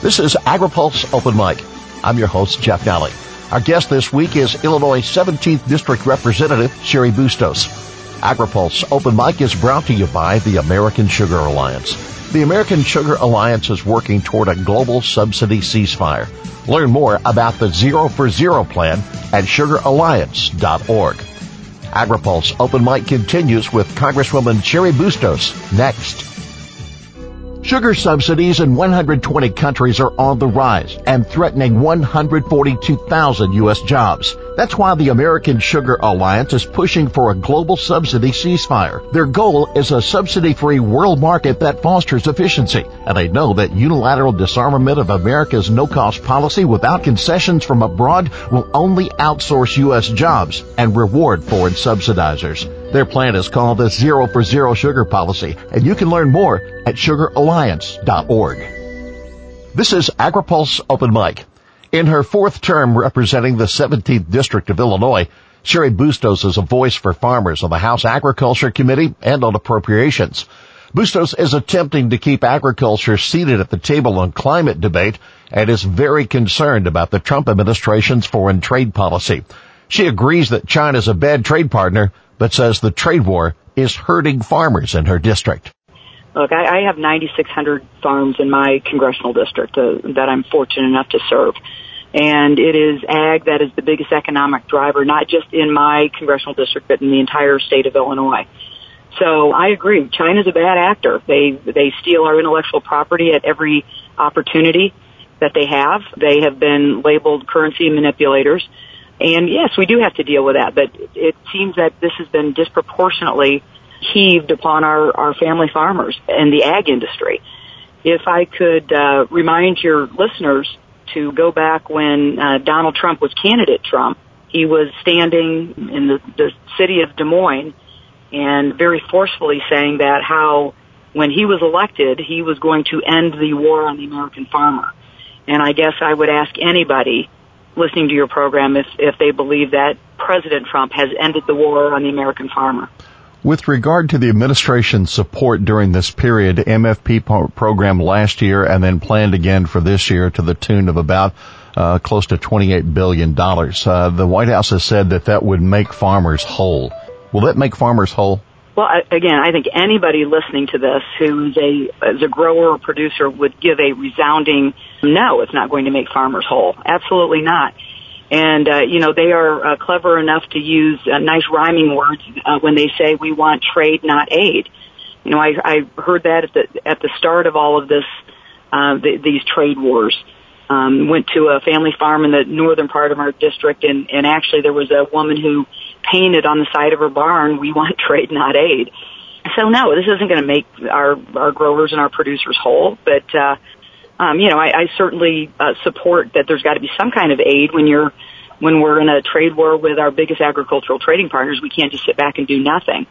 This is AgriPulse Open Mic. I'm your host, Jeff Nalley. Our guest this week is Illinois 17th District Representative Cheri Bustos. AgriPulse Open Mic is brought to you by the American Sugar Alliance. The American Sugar Alliance is working toward a global subsidy ceasefire. Learn more about the Zero for Zero plan at sugaralliance.org. AgriPulse Open Mic continues with Congresswoman Cheri Bustos next. Sugar subsidies in 120 countries are on the rise and threatening 142,000 U.S. jobs. That's why the American Sugar Alliance is pushing for a global subsidy ceasefire. Their goal is a subsidy-free world market that fosters efficiency. And they know that unilateral disarmament of America's no-cost policy without concessions from abroad will only outsource U.S. jobs and reward foreign subsidizers. Their plan is called the Zero for Zero Sugar Policy, and you can learn more at sugaralliance.org. This is AgriPulse Open Mic. In her fourth term representing the 17th District of Illinois, Cheri Bustos is a voice for farmers on the House Agriculture Committee and on appropriations. Bustos is attempting to keep agriculture seated at the table on climate debate and is very concerned about the Trump administration's foreign trade policy. She agrees that China is a bad trade partner, but says the trade war is hurting farmers in her district. Look, I, I have 9,600 farms in my congressional district uh, that I'm fortunate enough to serve. And it is ag that is the biggest economic driver, not just in my congressional district, but in the entire state of Illinois. So I agree. China's a bad actor. They, they steal our intellectual property at every opportunity that they have. They have been labeled currency manipulators. And yes, we do have to deal with that, but it seems that this has been disproportionately heaved upon our, our family farmers and the ag industry. If I could uh, remind your listeners to go back when uh, Donald Trump was candidate Trump, he was standing in the, the city of Des Moines and very forcefully saying that how when he was elected, he was going to end the war on the American farmer. And I guess I would ask anybody listening to your program if, if they believe that President Trump has ended the war on the American farmer. With regard to the administration's support during this period, MFP program last year and then planned again for this year to the tune of about uh, close to $28 billion. Uh, the White House has said that that would make farmers whole. Will that make farmers whole? Well, again, I think anybody listening to this who's a, as a grower or producer would give a resounding no, it's not going to make farmers whole. Absolutely not. And, uh, you know, they are uh, clever enough to use uh, nice rhyming words uh, when they say we want trade, not aid. You know, I, I heard that at the, at the start of all of this, uh, the, these trade wars. Um, went to a family farm in the northern part of our district and, and actually there was a woman who painted on the side of her barn, we want trade, not aid. So no, this isn't going to make our, our growers and our producers whole, but, uh, um, you know, I, I certainly uh, support that there's got to be some kind of aid when you're when we're in a trade war with our biggest agricultural trading partners. We can't just sit back and do nothing.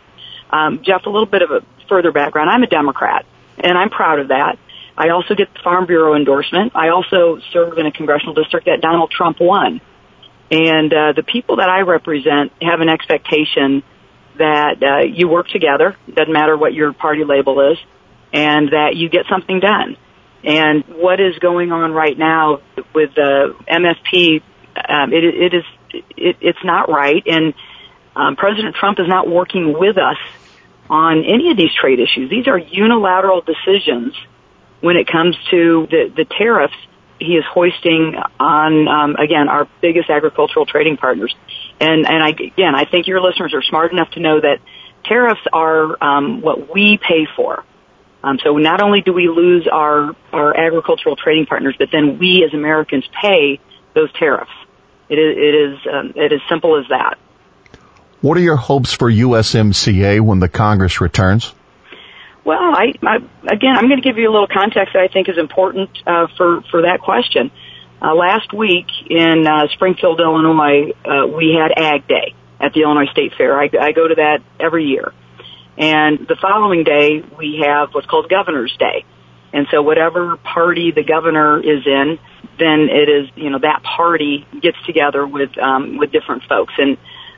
Um, Jeff, a little bit of a further background. I'm a Democrat, and I'm proud of that. I also get the Farm Bureau endorsement. I also serve in a congressional district that Donald Trump won. And uh, the people that I represent have an expectation that uh, you work together, doesn't matter what your party label is, and that you get something done. And what is going on right now with the MFP, um, it, it is it, it's not right, and um, President Trump is not working with us on any of these trade issues. These are unilateral decisions when it comes to the, the tariffs he is hoisting on um, again our biggest agricultural trading partners. And and I, again, I think your listeners are smart enough to know that tariffs are um, what we pay for. Um, so not only do we lose our, our agricultural trading partners, but then we as Americans pay those tariffs. It is, it is, um, it is simple as that. What are your hopes for USMCA when the Congress returns? Well, I, I again, I'm going to give you a little context that I think is important uh, for for that question. Uh, last week in uh, Springfield, Illinois, uh, we had Ag Day at the Illinois State Fair. I, I go to that every year. And the following day, we have what's called Governor's Day. And so whatever party the governor is in, then it is, you know, that party gets together with, um, with different folks. And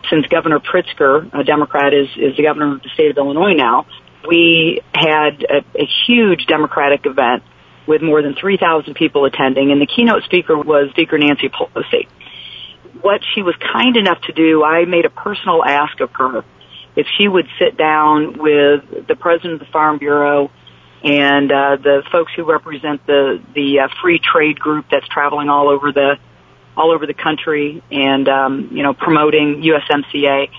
since Governor Pritzker, a Democrat, is, is the governor of the state of Illinois now, we had a, a huge Democratic event with more than 3,000 people attending, and the keynote speaker was Speaker Nancy Pelosi. What she was kind enough to do, I made a personal ask of her if she would sit down with the president of the Farm Bureau and uh, the folks who represent the the uh, free trade group that's traveling all over the all over the country and um, you know promoting USMCA.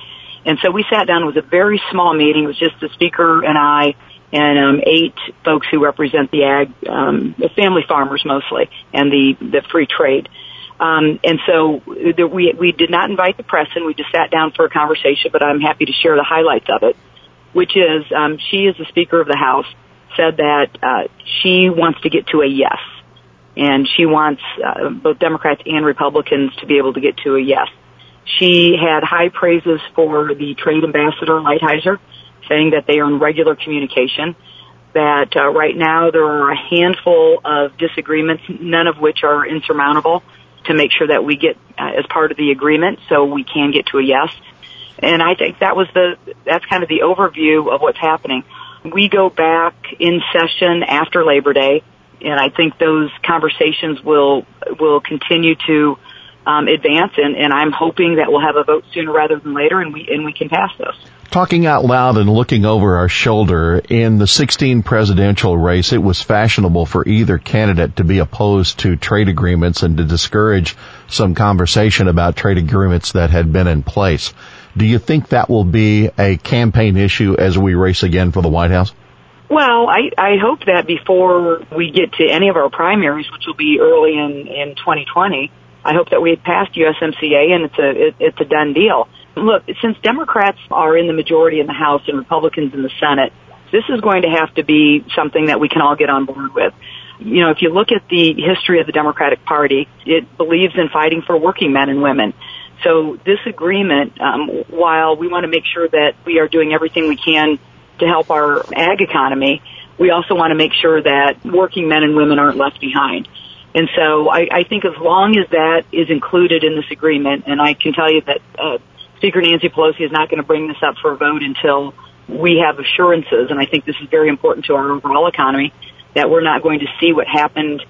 And so we sat down. It was a very small meeting. It was just the speaker and I and um, eight folks who represent the ag, um, the family farmers mostly, and the the free trade. Um, and so we we did not invite the press, and we just sat down for a conversation. But I'm happy to share the highlights of it, which is um, she is the Speaker of the House said that uh, she wants to get to a yes, and she wants uh, both Democrats and Republicans to be able to get to a yes. She had high praises for the trade ambassador Lighthizer, saying that they are in regular communication. That uh, right now there are a handful of disagreements, none of which are insurmountable, to make sure that we get uh, as part of the agreement, so we can get to a yes. And I think that was the that's kind of the overview of what's happening. We go back in session after Labor Day, and I think those conversations will will continue to um, advance. And, and I'm hoping that we'll have a vote sooner rather than later, and we and we can pass those. Talking out loud and looking over our shoulder, in the 16 presidential race, it was fashionable for either candidate to be opposed to trade agreements and to discourage some conversation about trade agreements that had been in place. Do you think that will be a campaign issue as we race again for the White House? Well, I, I hope that before we get to any of our primaries, which will be early in, in 2020, I hope that we passed USMCA and it's a, it, it's a done deal. Look, since Democrats are in the majority in the House and Republicans in the Senate, this is going to have to be something that we can all get on board with. You know, if you look at the history of the Democratic Party, it believes in fighting for working men and women. So this agreement, um, while we want to make sure that we are doing everything we can to help our ag economy, we also want to make sure that working men and women aren't left behind. And so I, I think as long as that is included in this agreement, and I can tell you that uh, Speaker Nancy Pelosi is not going to bring this up for a vote until we have assurances, and I think this is very important to our overall economy, that we're not going to see what happened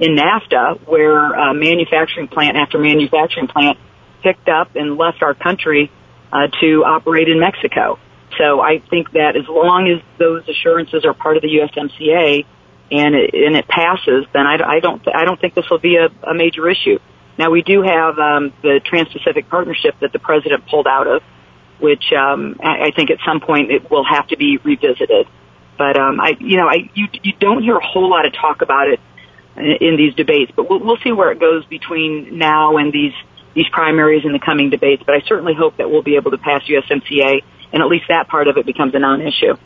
in NAFTA, where uh, manufacturing plant after manufacturing plant picked up and left our country uh, to operate in Mexico. So I think that as long as those assurances are part of the USMCA and it, and it passes, then I, I don't I don't think this will be a, a major issue. Now we do have um, the Trans-Pacific Partnership that the president pulled out of, which um, I, I think at some point it will have to be revisited. But um, I, you know, I you you don't hear a whole lot of talk about it in these debates, but we'll, we'll see where it goes between now and these these primaries and the coming debates. But I certainly hope that we'll be able to pass USMCA, and at least that part of it becomes a non-issue.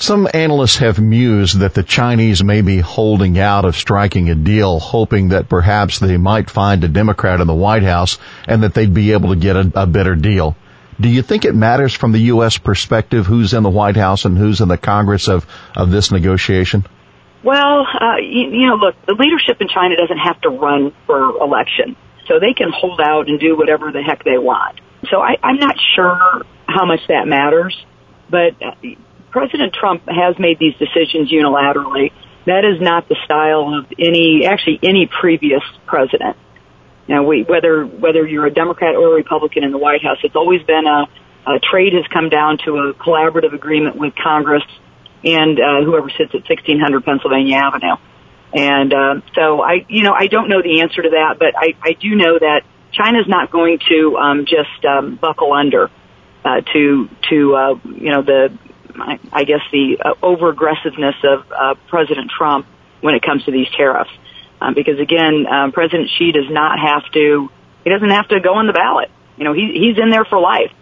Some analysts have mused that the Chinese may be holding out of striking a deal, hoping that perhaps they might find a Democrat in the White House and that they'd be able to get a, a better deal. Do you think it matters from the U.S. perspective who's in the White House and who's in the Congress of, of this negotiation? Well, uh, you, you know, look, the leadership in China doesn't have to run for election so they can hold out and do whatever the heck they want. So I, I'm not sure how much that matters, but uh, President Trump has made these decisions unilaterally. That is not the style of any, actually any previous president. Now, we, whether whether you're a Democrat or a Republican in the White House, it's always been a, a trade has come down to a collaborative agreement with Congress and uh, whoever sits at 1600 Pennsylvania Avenue. And uh, so I, you know, I don't know the answer to that, but I, I do know that China's not going to um, just um, buckle under uh, to to uh, you know the I, I guess the uh, over aggressiveness of uh, President Trump when it comes to these tariffs, um, because again, um, President Xi does not have to he doesn't have to go on the ballot. You know, he, he's in there for life,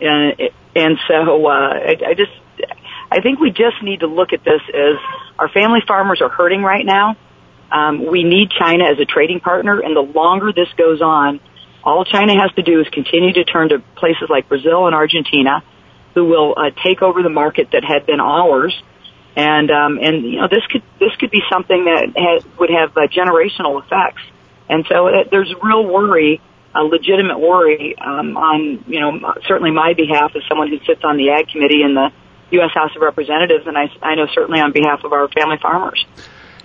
and and so uh, I, I just I think we just need to look at this as our family farmers are hurting right now. Um, we need China as a trading partner, and the longer this goes on, all China has to do is continue to turn to places like Brazil and Argentina, who will uh, take over the market that had been ours. And um, and you know this could this could be something that has, would have uh, generational effects. And so uh, there's real worry, a legitimate worry um, on you know certainly my behalf as someone who sits on the Ag Committee in the U.S. House of Representatives, and I, I know certainly on behalf of our family farmers.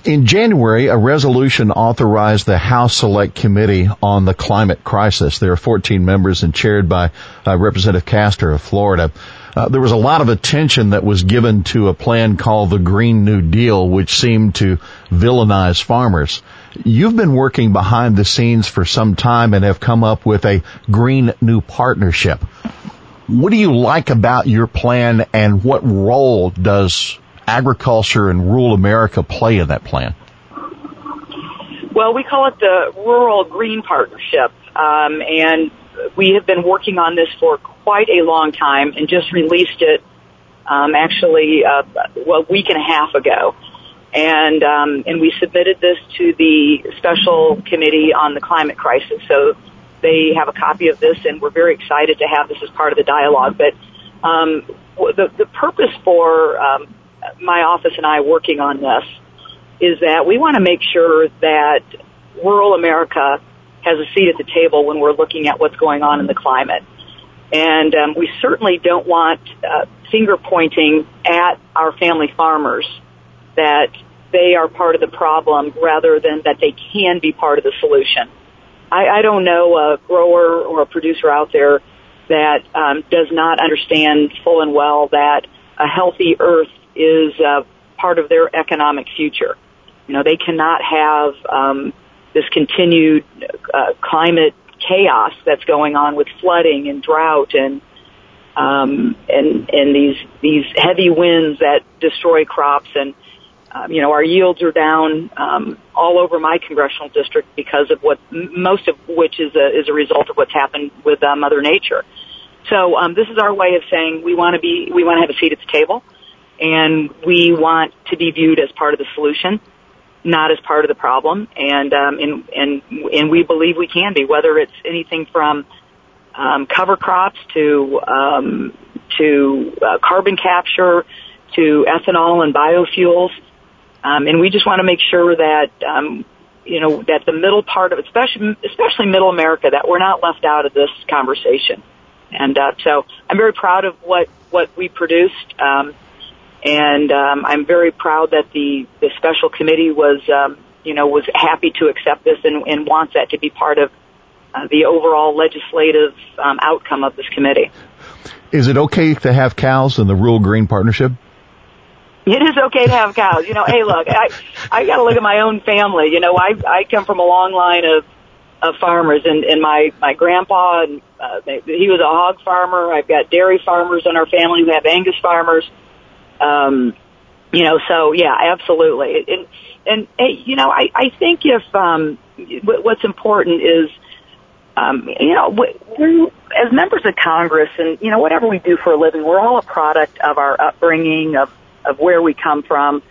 In January, a resolution authorized the House Select Committee on the Climate Crisis. There are 14 members and chaired by uh, Representative Castor of Florida. Uh, there was a lot of attention that was given to a plan called the Green New Deal, which seemed to villainize farmers. You've been working behind the scenes for some time and have come up with a Green New Partnership. What do you like about your plan and what role does agriculture and rural America play in that plan? Well, we call it the Rural Green Partnership, um, and we have been working on this for quite a long time and just released it um, actually uh, a week and a half ago. And um, and we submitted this to the special committee on the climate crisis. So they have a copy of this, and we're very excited to have this as part of the dialogue. But um, the the purpose for um, my office and I working on this is that we want to make sure that rural America has a seat at the table when we're looking at what's going on in the climate. And um, we certainly don't want uh, finger pointing at our family farmers that they are part of the problem rather than that they can be part of the solution. I, I don't know a grower or a producer out there that um, does not understand full and well that a healthy earth is uh, part of their economic future. You know, they cannot have um, this continued uh, climate chaos that's going on with flooding and drought and um, and and these these heavy winds that destroy crops and um, you know our yields are down um, all over my congressional district because of what most of which is a is a result of what's happened with uh, Mother Nature. So um, this is our way of saying we want to be we want to have a seat at the table, and we want to be viewed as part of the solution not as part of the problem, and um, and and and we believe we can be, whether it's anything from um, cover crops to um, to uh, carbon capture to ethanol and biofuels, um, and we just want to make sure that um, you know that the middle part of especially especially middle America that we're not left out of this conversation, and uh, so I'm very proud of what what we produced. Um, and um, I'm very proud that the the special committee was um, you know was happy to accept this and, and wants that to be part of uh, the overall legislative um, outcome of this committee. Is it okay to have cows in the rural green partnership? It is okay to have cows. You know, hey, look, I I got to look at my own family. You know, I I come from a long line of of farmers, and and my my grandpa, and uh, he was a hog farmer. I've got dairy farmers in our family. We have Angus farmers. Um, you know, so yeah, absolutely. And, and, you know, I, I think if, um, what's important is, um, you know, we, as members of Congress and, you know, whatever we do for a living, we're all a product of our upbringing, of, of where we come from.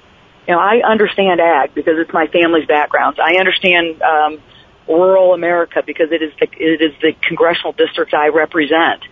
You know, I understand ag because it's my family's background. I understand, um, rural America because it is the, it is the congressional district I represent.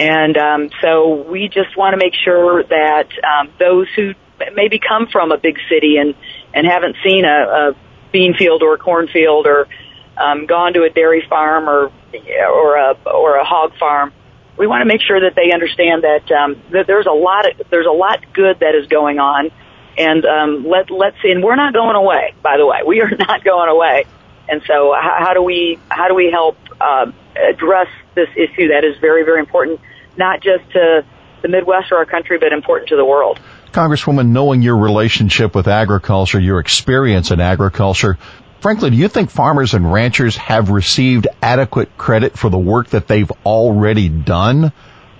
And um, so we just want to make sure that um, those who maybe come from a big city and and haven't seen a, a bean field or a cornfield or um, gone to a dairy farm or or a or a hog farm, we want to make sure that they understand that um, that there's a lot of there's a lot good that is going on, and um, let let's and we're not going away. By the way, we are not going away. And so, how, how do we how do we help uh, address this issue that is very, very important, not just to the Midwest or our country, but important to the world. Congresswoman, knowing your relationship with agriculture, your experience in agriculture, frankly, do you think farmers and ranchers have received adequate credit for the work that they've already done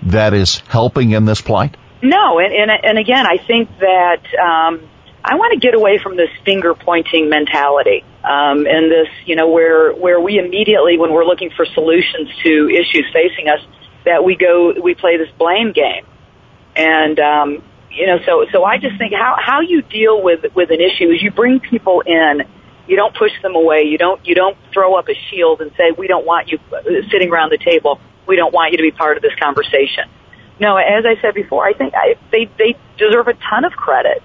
that is helping in this plight? No, and and, and again, I think that um, I want to get away from this finger pointing mentality um, and this, you know, where where we immediately, when we're looking for solutions to issues facing us, that we go we play this blame game, and um, you know, so so I just think how how you deal with with an issue is you bring people in. You don't push them away. You don't you don't throw up a shield and say we don't want you sitting around the table. We don't want you to be part of this conversation. No, as I said before, I think I, they they deserve a ton of credit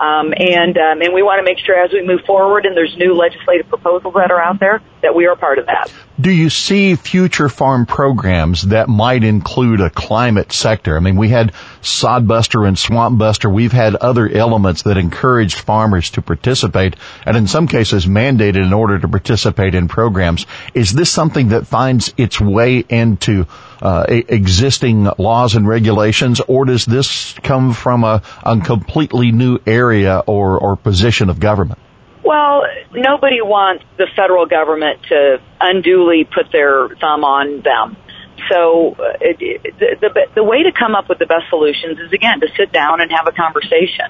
um, and um, and we want to make sure as we move forward and there's new legislative proposals that are out there that we are part of that. Do you see future farm programs that might include a climate sector? I mean, we had Sodbuster and Swamp Buster. We've had other elements that encouraged farmers to participate and in some cases mandated in order to participate in programs. Is this something that finds its way into uh, existing laws and regulations or does this come from a, a completely new area or, or position of government? Well, nobody wants the federal government to unduly put their thumb on them. So uh, it, it, the, the way to come up with the best solutions is again to sit down and have a conversation.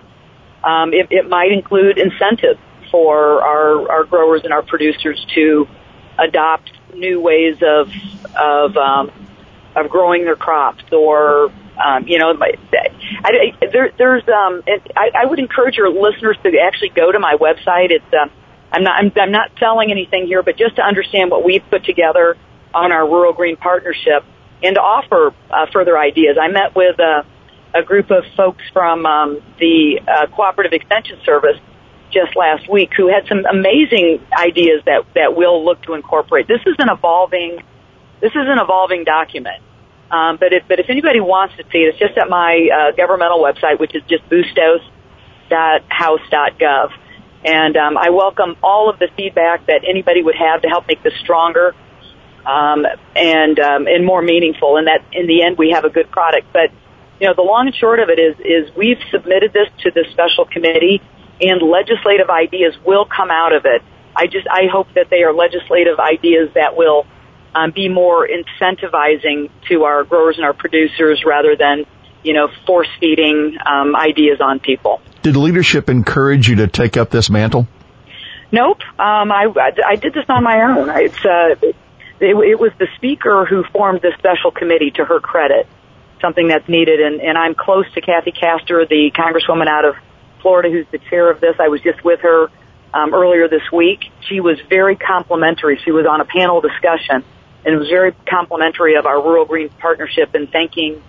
Um, it, it might include incentives for our, our growers and our producers to adopt new ways of of um, of growing their crops or um, you know, my, I, I, there, there's, um, I, I would encourage your listeners to actually go to my website. It's, um, I'm not, I'm, I'm not selling anything here, but just to understand what we've put together on our Rural Green Partnership and to offer uh, further ideas. I met with a, a group of folks from um, the uh, Cooperative Extension Service just last week who had some amazing ideas that, that we'll look to incorporate. This is an evolving, this is an evolving document. Um, but if but if anybody wants to see it, it's just at my uh, governmental website, which is just bustos.house.gov. And um, I welcome all of the feedback that anybody would have to help make this stronger um, and um, and more meaningful. And that in the end, we have a good product. But you know, the long and short of it is is we've submitted this to the special committee, and legislative ideas will come out of it. I just I hope that they are legislative ideas that will um, be more incentivizing to our growers and our producers rather than, you know, force feeding um, ideas on people. Did leadership encourage you to take up this mantle? Nope. Um, I, I did this on my own. It's uh, it, it was the speaker who formed this special committee. To her credit, something that's needed, and, and I'm close to Kathy Castor, the congresswoman out of Florida, who's the chair of this. I was just with her um, earlier this week. She was very complimentary. She was on a panel discussion and it was very complimentary of our Rural Green Partnership and thanking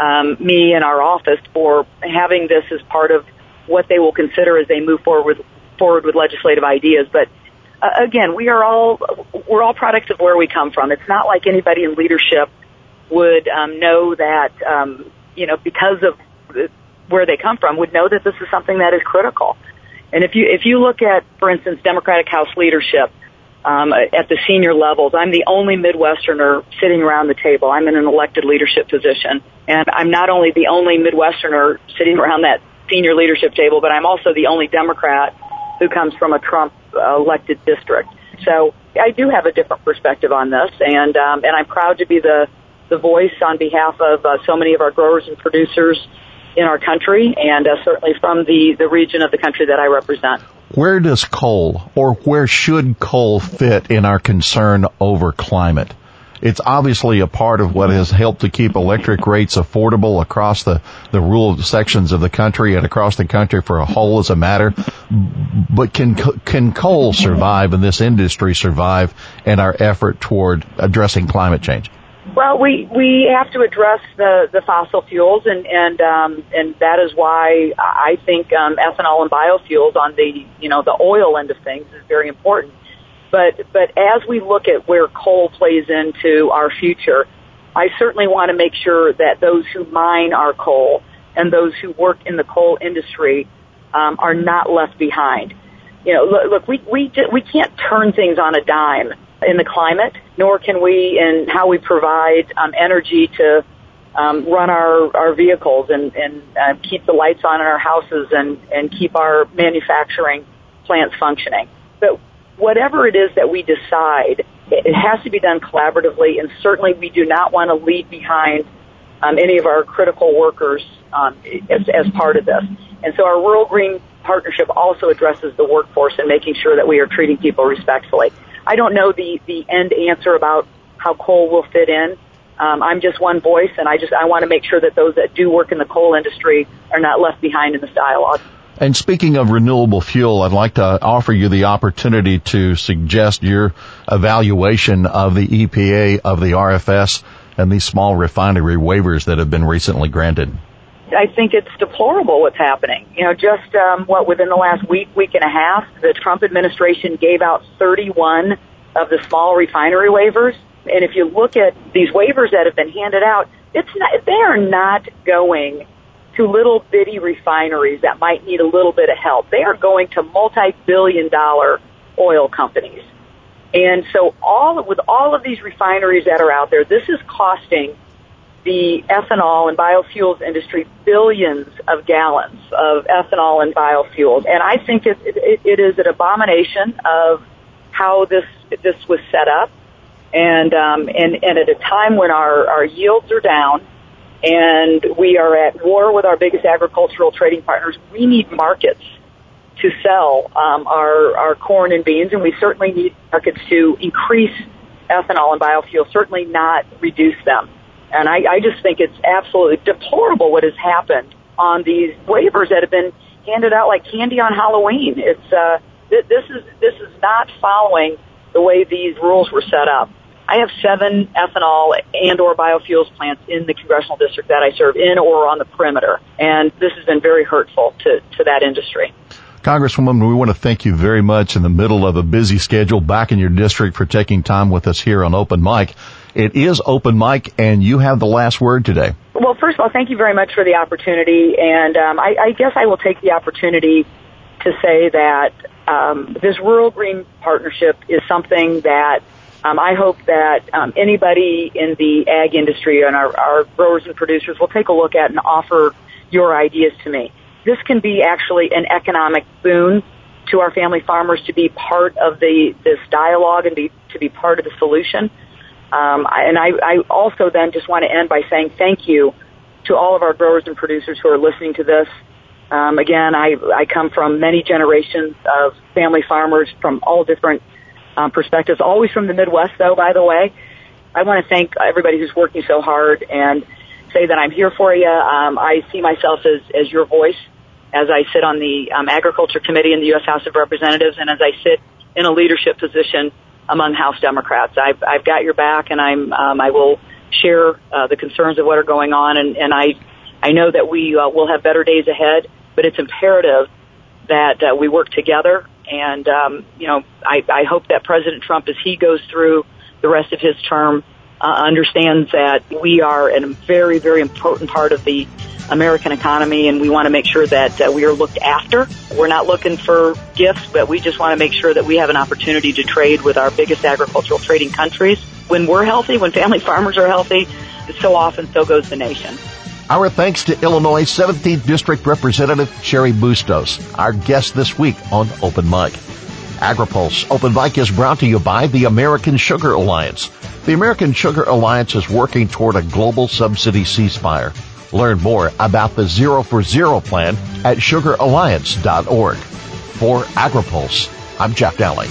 um, me and our office for having this as part of what they will consider as they move forward with forward with legislative ideas. But uh, again, we are all we're all products of where we come from. It's not like anybody in leadership would um, know that um, you know because of where they come from would know that this is something that is critical. And if you if you look at, for instance, Democratic House leadership, um, at the senior levels. I'm the only Midwesterner sitting around the table. I'm in an elected leadership position, and I'm not only the only Midwesterner sitting around that senior leadership table, but I'm also the only Democrat who comes from a Trump elected district. So I do have a different perspective on this, and um, and I'm proud to be the the voice on behalf of uh, so many of our growers and producers in our country, and uh, certainly from the the region of the country that I represent. Where does coal, or where should coal fit in our concern over climate? It's obviously a part of what has helped to keep electric rates affordable across the, the rural sections of the country and across the country for a whole as a matter. But can, can coal survive and this industry survive in our effort toward addressing climate change? Well, we we have to address the the fossil fuels, and and um, and that is why I think um, ethanol and biofuels on the you know the oil end of things is very important. But but as we look at where coal plays into our future, I certainly want to make sure that those who mine our coal and those who work in the coal industry um, are not left behind. You know, look, look we we we can't turn things on a dime in the climate, nor can we in how we provide um, energy to um, run our, our vehicles and, and uh, keep the lights on in our houses and, and keep our manufacturing plants functioning. But whatever it is that we decide, it has to be done collaboratively, and certainly we do not want to leave behind um, any of our critical workers um, as, as part of this. And so our Rural Green Partnership also addresses the workforce and making sure that we are treating people respectfully. I don't know the the end answer about how coal will fit in. Um, I'm just one voice, and I just I want to make sure that those that do work in the coal industry are not left behind in this dialogue. And speaking of renewable fuel, I'd like to offer you the opportunity to suggest your evaluation of the EPA, of the RFS, and these small refinery waivers that have been recently granted. I think it's deplorable what's happening. You know, just um, what within the last week, week and a half, the Trump administration gave out 31 of the small refinery waivers. And if you look at these waivers that have been handed out, it's not, they are not going to little bitty refineries that might need a little bit of help. They are going to multi-billion dollar oil companies. And so all with all of these refineries that are out there, this is costing the ethanol and biofuels industry billions of gallons of ethanol and biofuels. And I think it, it, it is an abomination of how this this was set up. And um, and and at a time when our our yields are down, and we are at war with our biggest agricultural trading partners, we need markets to sell um, our our corn and beans, and we certainly need markets to increase ethanol and biofuels, certainly not reduce them. And I, I just think it's absolutely deplorable what has happened on these waivers that have been handed out like candy on Halloween. It's uh, th- this is this is not following the way these rules were set up. I have seven ethanol and or biofuels plants in the congressional district that I serve in or on the perimeter. And this has been very hurtful to, to that industry. Congresswoman, we want to thank you very much in the middle of a busy schedule back in your district for taking time with us here on Open Mic. It is Open Mic and you have the last word today. Well, first of all, thank you very much for the opportunity. And um, I, I guess I will take the opportunity to say that um, this rural green partnership is something that um, I hope that um, anybody in the ag industry and our, our growers and producers will take a look at and offer your ideas to me. This can be actually an economic boon to our family farmers to be part of the this dialogue and be to be part of the solution. Um, and I, I also then just want to end by saying thank you to all of our growers and producers who are listening to this. Um, again, I, I come from many generations of family farmers from all different um, perspectives, always from the Midwest, though, by the way. I want to thank everybody who's working so hard and say that I'm here for you. Um, I see myself as, as your voice as I sit on the um, Agriculture Committee in the U.S. House of Representatives and as I sit in a leadership position among House Democrats. I've, I've got your back and I'm, um, I will share uh, the concerns of what are going on and, and I, I know that we uh, will have better days ahead, but it's imperative that uh, we work together and, um, you know, I, I hope that President Trump, as he goes through the rest of his term, uh, understands that we are a very, very important part of the American economy, and we want to make sure that uh, we are looked after. We're not looking for gifts, but we just want to make sure that we have an opportunity to trade with our biggest agricultural trading countries. When we're healthy, when family farmers are healthy, so often so goes the nation. Our thanks to Illinois 17th District Representative Cheri Bustos, our guest this week on Open Mic. AgriPulse Open Mic is brought to you by the American Sugar Alliance. The American Sugar Alliance is working toward a global subsidy ceasefire. Learn more about the Zero for Zero plan at sugaralliance.org. For AgriPulse, I'm Jeff Nalley.